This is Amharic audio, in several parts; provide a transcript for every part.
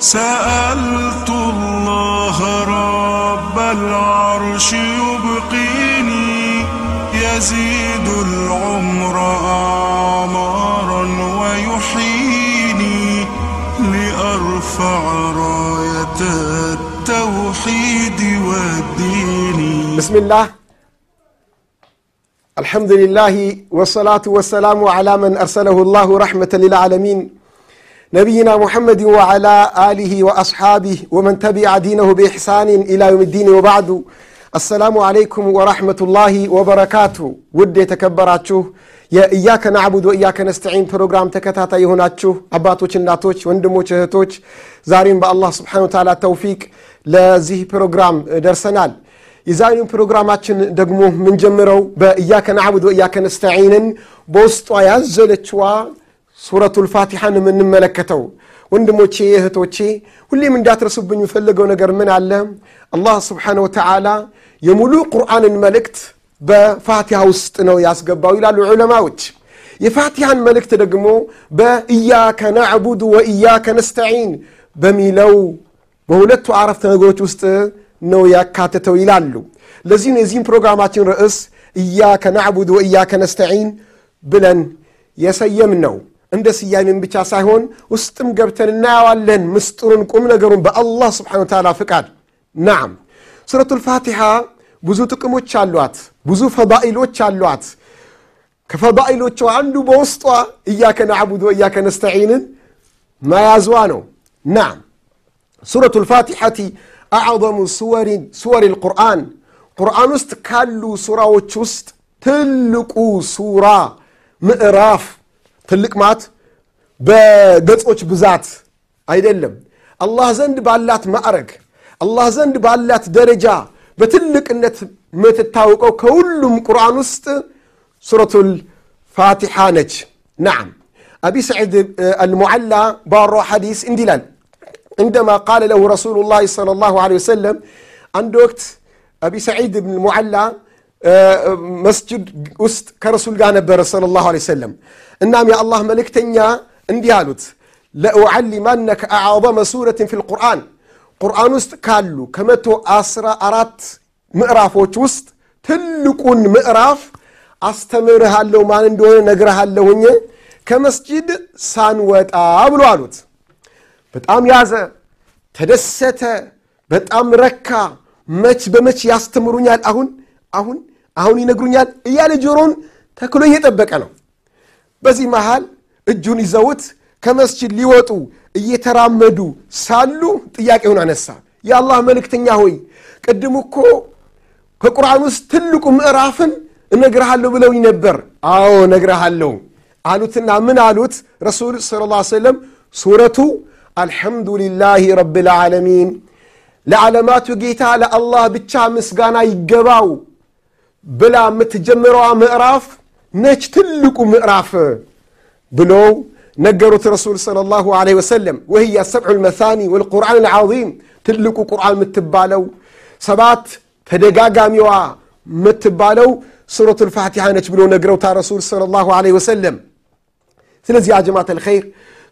سألت الله رب العرش يبقيني يزيد العمر أعمارا ويحييني لأرفع راية التوحيد والدين. بسم الله. الحمد لله والصلاة والسلام على من أرسله الله رحمة للعالمين. نبينا محمد وعلى آله وأصحابه ومن تبع دينه بإحسان إلى يوم الدين وبعد السلام عليكم ورحمة الله وبركاته ود የተከበራችሁ የእያከ ናዕቡድ ወእያከ ነስተዒን ፕሮግራም ተከታታይ የሆናችሁ አባቶች እናቶች ወንድሞች እህቶች ዛሬም በአላህ ስብሓን ወተዓላ ተውፊቅ ለዚህ ፕሮግራም ደርሰናል የዛሬውን ፕሮግራማችን ደግሞ ምንጀምረው በእያከ ናዕቡድ ወእያከ ነስተዒንን በውስጧ ያዘለችዋ ሱረቱ ልፋቲሐን የምንመለከተው። ወንድሞቼ እህቶቼ ሁሌም እንዳትረሱብኝ የምፈልገው ነገር ምን አለ? አላህ ስብሓን ወተዓላ የሙሉ ቁርአንን መልእክት በፋቲሃ ውስጥ ነው ያስገባው ይላሉ ዑለማዎች። የፋቲሃን መልእክት ደግሞ በእያከ ናዕቡድ ወእያከ ነስተዒን በሚለው በሁለቱ አረፍተ ነገሮች ውስጥ ነው ያካትተው ይላሉ። ለዚህ የዚህም ፕሮግራማችን ርዕስ እያከ ናዕቡድ ወእያከ ነስተዒን ብለን የሰየም ነው እንደ ስያሜን ብቻ ሳይሆን ውስጥም ገብተን እናየዋለን። ምስጢሩን ቁም ነገሩን በአላህ ስብሓን ተዓላ ፍቃድ። ናም ሱረቱ ልፋቲሓ ብዙ ጥቅሞች አሏት ብዙ ፈዳኢሎች አሏት። ከፈዳኢሎቿ አንዱ በውስጧ እያከ ናዕቡድ ወእያከ ነስተዒንን መያዟ ነው። ናም ሱረቱ ልፋቲሐቲ አዕظሙ ሱወር ልቁርአን። ቁርአን ውስጥ ካሉ ሱራዎች ውስጥ ትልቁ ሱራ ምዕራፍ ትልቅ ማት በገጾች ብዛት አይደለም አላህ ዘንድ ባላት ማዕረግ አላህ ዘንድ ባላት ደረጃ በትልቅነት የምትታወቀው ከሁሉም ቁርአን ውስጥ ሱረቱ ልፋቲሓ ነች ናም አቢ ሰዒድ አልሙዓላ ባሮ ሐዲስ እንዲህ ይላል عندما قال له رسول الله صلى الله عليه وسلم عند وقت أبي سعيد بن المعلى መስጅድ ውስጥ ከረሱል ጋር ነበረ صለ ላሁ ለ ሰለም እናም የአላህ መልእክተኛ እንዲህ አሉት ለኡዓሊማነከ አዕظመ ሱረትን ፊ ልቁርአን ቁርአን ውስጥ ካሉ ከመቶ አስራ አራት ምዕራፎች ውስጥ ትልቁን ምዕራፍ አስተምርሃለሁ ማን እንደሆነ ነግረሃለሁኝ ከመስጅድ ሳንወጣ ብሎ አሉት። በጣም ያዘ ተደሰተ በጣም ረካ መች በመች ያስተምሩኛል አሁን አሁን አሁን ይነግሩኛል እያለ ጆሮን ተክሎ እየጠበቀ ነው። በዚህ መሃል እጁን ይዘውት ከመስጅድ ሊወጡ እየተራመዱ ሳሉ ጥያቄውን አነሳ። የአላህ መልእክተኛ ሆይ ቅድም እኮ ከቁርአን ውስጥ ትልቁ ምዕራፍን እነግርሃለሁ ብለውኝ ነበር። አዎ እነግርሃለሁ አሉትና ምን አሉት? ረሱል ስለ ላ ሰለም ሱረቱ አልሐምዱሊላህ ረብ ልዓለሚን ለዓለማቱ ጌታ ለአላህ ብቻ ምስጋና ይገባው ብላ የምትጀምረዋ ምዕራፍ ነች ትልቁ ምዕራፍ ብለው ነገሩት ረሱል صለ ላሁ ለ ወሰለም ወህያ ሰብዑ ልመሳኒ ወልቁርአን ልዓظም ትልቁ ቁርአን የምትባለው ሰባት ተደጋጋሚዋ የምትባለው ሱረቱ ልፋቲሓ ነች ብሎ ነግረውታ ረሱል صለ ላሁ ለ ወሰለም ስለዚ ያ ጀማት ልኸይር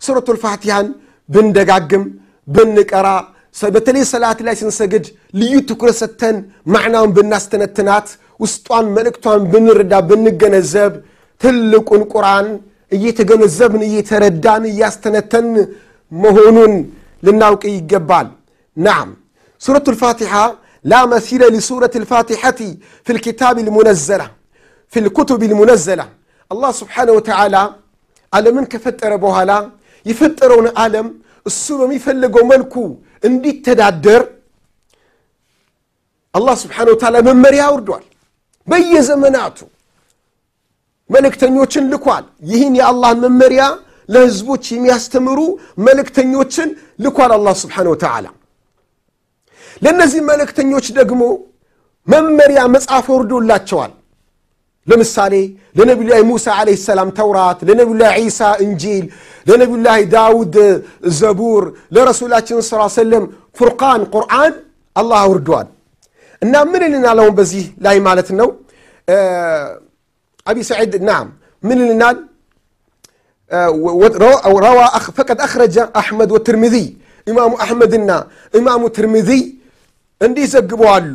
ሱረቱ ልፋቲሓን ብንደጋግም ብንቀራ በተለይ ሰላት ላይ ስንሰግድ ልዩ ትኩረት ሰተን ማዕናውን ብናስተነትናት ውስጧን መልእክቷን ብንረዳ ብንገነዘብ ትልቁን ቁርአን እየተገነዘብን እየተረዳን እያስተነተን መሆኑን ልናውቅ ይገባል ናም ሱረቱ ልፋቲሓ ላ መሲለ ሊሱረት ልፋቲሐቲ ፊ ልኪታብ ልሙነዘላ ፊ ልኩቱብ ልሙነዘላ አላህ ስብሓነ ወተዓላ ዓለምን ከፈጠረ በኋላ የፈጠረውን ዓለም እሱ በሚፈልገው መልኩ እንዲተዳደር አላህ ስብሓን ወተዓላ መመሪያ አውርዷል። በየዘመናቱ መልእክተኞችን ልኳል። ይህን የአላህን መመሪያ ለህዝቦች የሚያስተምሩ መልእክተኞችን ልኳል አላህ ስብሓን ወተዓላ። ለእነዚህ መልእክተኞች ደግሞ መመሪያ መጽሐፍ ወርዶላቸዋል ለምሳሌ ለነቢዩላህ ሙሳ ዓለይሂ ሰላም ተውራት፣ ለነቢዩላህ ዒሳ እንጂል፣ ለነቢዩላህ ዳውድ ዘቡር፣ ለረሱላችን ስ ሰለም ፉርቃን ቁርአን አላህ አውርደዋል። እና ምን ልናል በዚህ ላይ ማለት ነው? አቢ ሰዒድ ናም ምን ልናል ፈቀድ አኽረጀ አሕመድ ወትርሚዚ ኢማሙ አሕመድና ኢማሙ ትርሚዚ እንዲህ ዘግበዋሉ።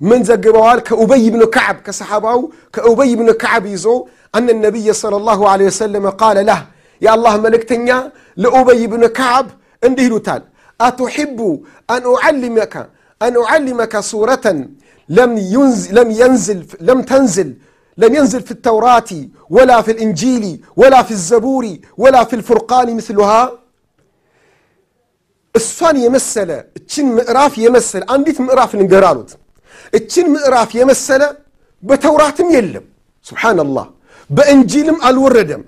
من زجبوال كأبي بن كعب كصحابه كأبي بن كعب يزو أن النبي صلى الله عليه وسلم قال له يا الله ملكتني لأبي بن كعب. عنده تال أتحب أن أعلمك أن أعلمك سورة لم ينزل لم ينزل لم تنزل لم ينزل في التوراة ولا في الإنجيل ولا في الزبور ولا في الفرقان مثلها. السوني يمثل تشن مئراف يمثل عندي مئراف نقرالوت እችን ምዕራፍ የመሰለ በተውራትም የለም ስብሓንላህ በእንጂልም አልወረደም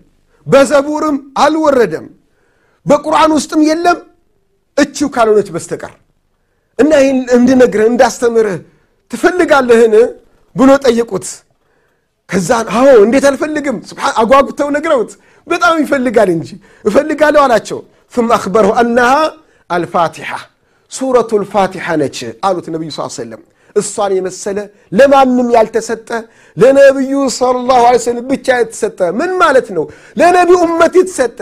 በዘቡርም አልወረደም በቁርአን ውስጥም የለም እችው ካልሆነች በስተቀር እና ይህን እንድነግርህ እንዳስተምርህ ትፈልጋለህን ብሎ ጠየቁት ከዛን አዎ እንዴት አልፈልግም አጓጉተው ነግረውት በጣም ይፈልጋል እንጂ እፈልጋለሁ አላቸው ثم أخبره أنها الفاتحة ሱረቱ ልፋቲሓ ነች አሉት ነቢዩ ስ ሰለም እሷን የመሰለ ለማንም ያልተሰጠ ለነቢዩ ሰለላሁ ዐለይሂ ብቻ የተሰጠ ምን ማለት ነው? ለነቢዩ እመት የተሰጠ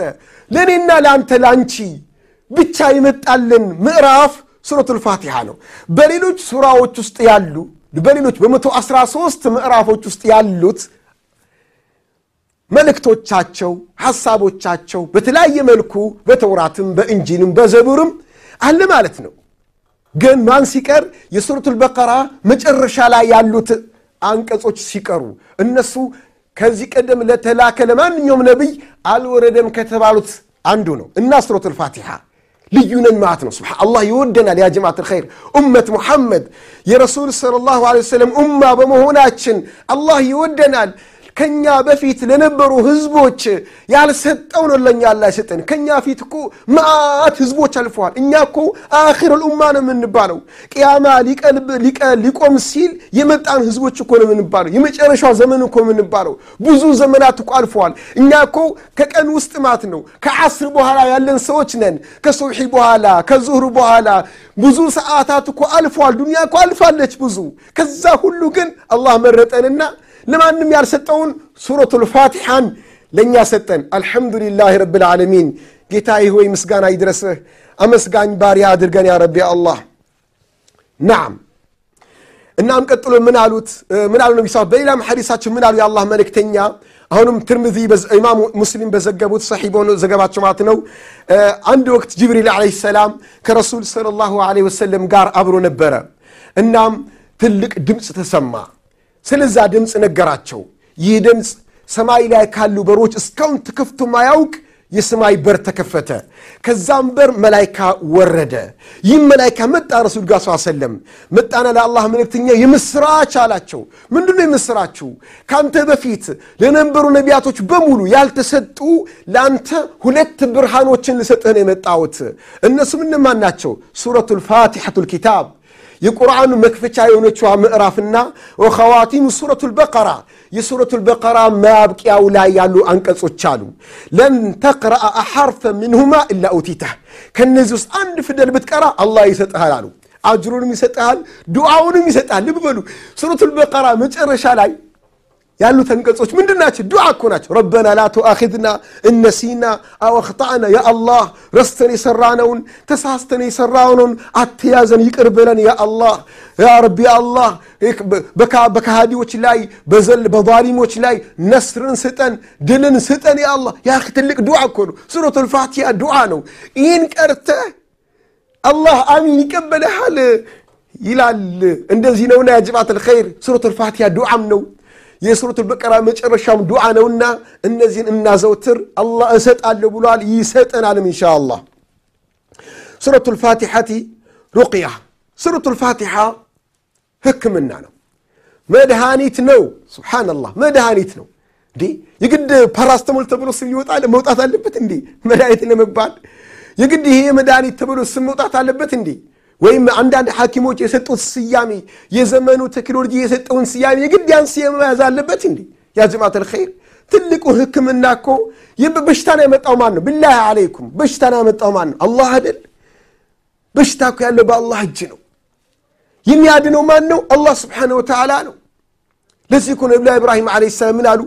ለእኔና ለአንተ ለአንቺ ብቻ የመጣልን ምዕራፍ ሱረቱ ልፋቲሓ ነው። በሌሎች ሱራዎች ውስጥ ያሉ በሌሎች በመቶ አስራ ሦስት ምዕራፎች ውስጥ ያሉት መልእክቶቻቸው ሐሳቦቻቸው በተለያየ መልኩ በተውራትም በእንጂልም በዘቡርም አለ ማለት ነው ግን ማን ሲቀር? የሱረቱል በቀራ መጨረሻ ላይ ያሉት አንቀጾች ሲቀሩ እነሱ ከዚህ ቀደም ለተላከ ለማንኛውም ነቢይ አልወረደም ከተባሉት አንዱ ነው። እና ሱረቱል ፋቲሓ ልዩ ነን ማለት ነው። ስብሓን አላህ ይወደናል ያ ጀማዓት ልኸይር ኡመት ሙሐመድ የረሱል ሰለላሁ ዐለይሂ ወሰለም ኡማ በመሆናችን አላህ ይወደናል ከኛ በፊት ለነበሩ ህዝቦች ያልሰጠው ለእኛ አላ ይሰጠን ከኛ ፊት እኮ ማአት ህዝቦች አልፈዋል። እኛ እኮ አኪር ልኡማ ነው የምንባለው። ቅያማ ሊቆም ሲል የመጣን ህዝቦች እኮ ነው የምንባለው። የመጨረሻው ዘመን እኮ የምንባለው። ብዙ ዘመናት እኮ አልፈዋል። እኛ እኮ ከቀን ውስጥ ማለት ነው ከዓስር በኋላ ያለን ሰዎች ነን። ከሱብሒ በኋላ ከዙህር በኋላ ብዙ ሰዓታት እኮ አልፈዋል። ዱንያ እኮ አልፋለች ብዙ። ከዛ ሁሉ ግን አላህ መረጠንና ለማንም ያልሰጠውን ሱረቱ ልፋቲሓን ለእኛ ሰጠን። አልሐምዱሊላህ ረብ ልዓለሚን ጌታዬ ሆይ ምስጋና ይድረስህ። አመስጋኝ ባሪያ አድርገን ያ ረቢ አላህ። ናም። እናም ቀጥሎ ምን አሉት? ምን አሉ ነቢ በሌላም ሐዲሳቸው ምን አሉ? የአላህ መልእክተኛ። አሁንም ትርምዚ ኢማሙ ሙስሊም በዘገቡት ሰሒ በሆነ ዘገባቸው ማለት ነው። አንድ ወቅት ጅብሪል ዓለይሂ ሰላም ከረሱል ሰለላሁ ዐለይሂ ወሰለም ጋር አብሮ ነበረ። እናም ትልቅ ድምፅ ተሰማ ስለዛ ድምፅ ነገራቸው። ይህ ድምፅ ሰማይ ላይ ካሉ በሮች እስካሁን ተከፍቶ ማያውቅ የሰማይ በር ተከፈተ። ከዛም በር መላይካ ወረደ። ይህም መላይካ መጣ ረሱል ጋር ሰለም መጣና ለአላህ መልእክተኛ የምስራች አላቸው። ምንድን ነው የምስራችሁ? ከአንተ በፊት ለነበሩ ነቢያቶች በሙሉ ያልተሰጡ ለአንተ ሁለት ብርሃኖችን ልሰጥህ ነው የመጣሁት። እነሱም እነማን ናቸው? ሱረቱ ልፋቲሐቱ ልኪታብ የቁርአኑ መክፈቻ የሆነችዋ ምዕራፍና ወኸዋቲሙ ሱረቱ ልበቀራ የሱረቱ ልበቀራ ማብቂያው ላይ ያሉ አንቀጾች አሉ ለን ተቅረአ አሐርፈ ምንሁማ ኢላ ኡቲተህ ከነዚህ ውስጥ አንድ ፊደል ብትቀራ አላህ ይሰጥሃል አሉ አጅሩንም ይሰጥሃል ዱዓውንም ይሰጥሃል ልብ በሉ ሱረቱ ልበቀራ መጨረሻ ላይ ያሉት አንቀጾች ምንድን ናቸው? ዱዓ እኮ ናቸው። ረበና ላ ቱአኪድና እነሲና አው አክጣዕና ረስተን የሰራነውን ተሳስተን የሰራነውን አትያዘን ይቅር ብለን ያ ያ ረቢ አላህ በካሃዲዎች ላይ በዛሊሞች ላይ ነስርን ስጠን ድልን ስጠን ያ ያ ትልቅ ዱዓ እኮ ነው። ሱረቱ ልፋቲያ ዱዓ ነው። ይህን ቀርተህ አላህ አሚን ይቀበልሃል ይላል። እንደዚህ ነውና ያ ጀማዓት ልኸይር ሱረቱ ልፋቲያ ዱዓም ነው የሱረቱ በቀራ መጨረሻም ዱዓ ነውና እነዚህን እናዘውትር አላህ እሰጣለሁ ብሏል ይሰጠናልም እንሻ አላህ ሱረቱ ልፋቲሐቲ ሩቅያ። ሱረቱ ልፋቲሐ ህክምና ነው። መድኃኒት ነው። ስብሓንላህ መድኃኒት ነው። እንዴ የግድ ፓራስተሞል ተብሎ ስም ይወጣል? መውጣት አለበት እንዴ? መድኃኒት ለመባል የግድ ይሄ መድኃኒት ተብሎ ስም መውጣት አለበት እንዴ ወይም አንዳንድ ሐኪሞች የሰጡት ስያሜ የዘመኑ ቴክኖሎጂ የሰጠውን ስያሜ የግድ ያን ስያሜ መያዝ አለበት እንዴ? ያ ጀማዓት ልኸይር ትልቁ ህክምና እኮ በሽታን ያመጣው ማን ነው? ብላህ አለይኩም በሽታን ያመጣው ማን ነው? አላህ አይደል? በሽታ እኮ ያለው በአላህ እጅ ነው። የሚያድነው ማን ነው? አላህ ስብሓነ ወተዓላ ነው። ለዚህ እኮ ነቢላ ኢብራሂም ዓለይሂ ሰላም ምን አሉ?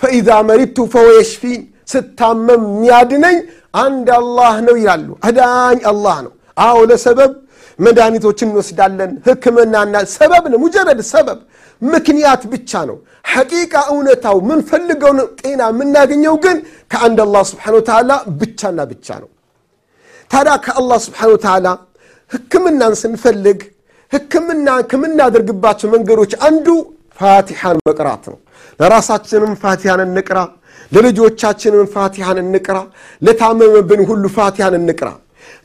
ፈኢዛ መሪቱ ፈወ የሽፊን ስታመም የሚያድነኝ አንድ አላህ ነው ይላሉ። አዳኝ አላህ ነው። አዎ ለሰበብ መድኃኒቶችን እንወስዳለን ህክምናና ሰበብ ነው ሙጀረድ ሰበብ። ምክንያት ብቻ ነው። ሐቂቃ እውነታው ምንፈልገውን ጤና የምናገኘው ግን ከአንድ አላህ ስብሓን ወተዓላ ብቻና ብቻ ነው። ታዲያ ከአላህ ስብሓን ወተዓላ ህክምናን ስንፈልግ ህክምና ከምናደርግባቸው መንገዶች አንዱ ፋቲሓን መቅራት ነው። ለራሳችንም ፋቲሃን እንቅራ ለልጆቻችንም ፋቲሃን እንቅራ ለታመመብን ሁሉ ፋቲሃን እንቅራ።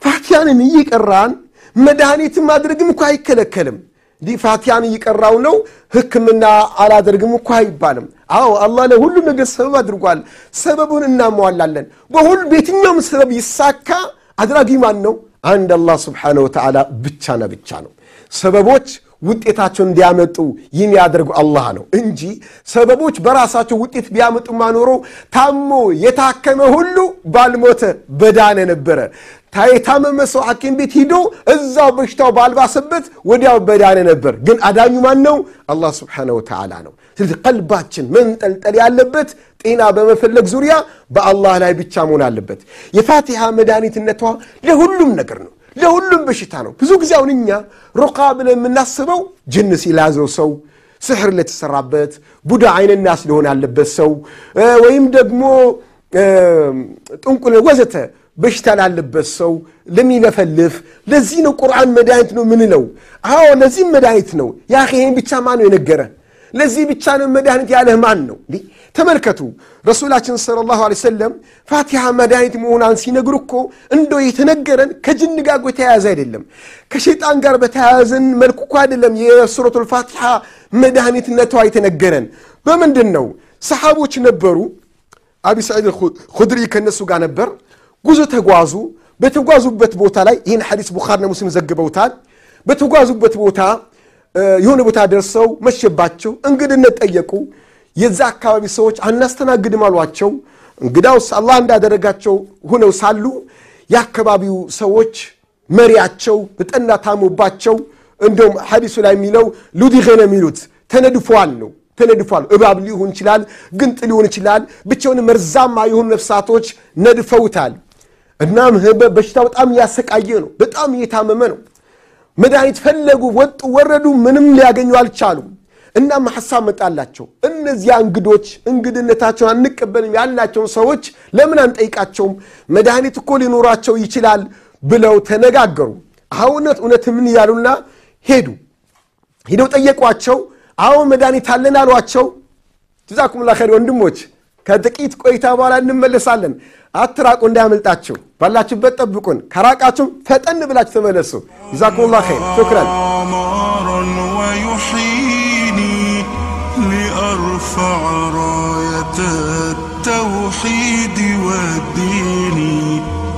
ፋቲሃንን እየቀራን መድኃኒትን ማድረግም እኮ አይከለከልም። ፋቲሃን እየቀራው ነው ህክምና አላደርግም እኮ አይባልም። አዎ አላህ ለሁሉ ነገር ሰበብ አድርጓል። ሰበቡን እናሟላለን። በሁሉ በየትኛውም ሰበብ ይሳካ። አድራጊ ማን ነው? አንድ አላህ ስብሓነ ወተዓላ ብቻና ብቻ ነው። ሰበቦች ውጤታቸውን እንዲያመጡ የሚያደርጉ አላህ ነው እንጂ ሰበቦች በራሳቸው ውጤት ቢያመጡ ማኖሮ ታሞ የታከመ ሁሉ ባልሞተ በዳነ ነበረ የታመመ ሰው ሐኪም ቤት ሂዶ እዛው በሽታው ባልባሰበት ወዲያው በዳነ ነበር። ግን አዳኙ ማን ነው አላህ ስብሓነ ወተዓላ ነው። ስለዚህ ቀልባችን መንጠልጠል ያለበት ጤና በመፈለግ ዙሪያ በአላህ ላይ ብቻ መሆን አለበት። የፋቲሃ መድኃኒትነቷ ለሁሉም ነገር ነው ለሁሉም በሽታ ነው። ብዙ ጊዜ አሁን እኛ ሩቃ ብለን የምናስበው ጅን ሲላዘው ሰው ስሕር ለተሰራበት ቡዳ አይንና ስለሆነ ያለበት ሰው ወይም ደግሞ ጥንቁል ወዘተ በሽታ ላለበት ሰው ለሚለፈልፍ ለዚህ ነው ቁርአን መድኃኒት ነው ምንለው አዎ ለዚህም መድኃኒት ነው። ያ ይሄን ብቻ ማን ነው የነገረ ለዚህ ብቻ ነው መድኃኒት ያለህ ማን ነው? ተመልከቱ። ረሱላችን ስለ ላሁ ሰለም ፋቲሃ መድኃኒት መሆኗን ሲነግሩ እኮ እንደ የተነገረን ከጅን ጋር የተያያዘ አይደለም። ከሸይጣን ጋር በተያያዘን መልኩ እኮ አይደለም የሱረቱ ልፋቲሓ መድኃኒትነቷ የተነገረን። በምንድን ነው? ሰሓቦች ነበሩ። አቢ ሰዒድ ኩድሪ ከነሱ ጋር ነበር ጉዞ ተጓዙ። በተጓዙበት ቦታ ላይ ይህን ሐዲስ ቡኻርና ሙስሊም ዘግበውታል። በተጓዙበት ቦታ የሆነ ቦታ ደርሰው መሸባቸው እንግድነት ጠየቁ። የዛ አካባቢ ሰዎች አናስተናግድም አሏቸው። እንግዳውስ አላህ እንዳደረጋቸው ሁነው ሳሉ የአካባቢው ሰዎች መሪያቸው በጠና ታሞባቸው እንደውም ሐዲሱ ላይ የሚለው ሉዲገነ የሚሉት ተነድፏል ነው። ተነድፏል። እባብ ሊሆን ይችላል ግንጥ ሊሆን ይችላል ብቻውን መርዛማ የሆኑ ነፍሳቶች ነድፈውታል እናም በሽታ በጣም እያሰቃየ ነው በጣም እየታመመ ነው። መድኃኒት ፈለጉ ወጡ ወረዱ ምንም ሊያገኙ አልቻሉም። እናም ሐሳብ መጣላቸው እነዚያ እንግዶች እንግድነታቸውን አንቀበልም ያልናቸውን ሰዎች ለምን አንጠይቃቸውም? መድኃኒት እኮ ሊኖራቸው ይችላል ብለው ተነጋገሩ። እውነት እውነት ምን እያሉና ሄዱ። ሂደው ጠየቋቸው አሁን መድኃኒት አለን አሏቸው። ጀዛኩሙላ ኸይር ወንድሞች ከጥቂት ቆይታ በኋላ እንመለሳለን አትራቁ እንዳያመልጣችሁ ባላችሁበት ጠብቁን ከራቃችሁም ፈጠን ብላችሁ ተመለሱ ጀዛኩሙላ ኸይር ሹክረን ويحييني لأرفع راية التوحيد والدين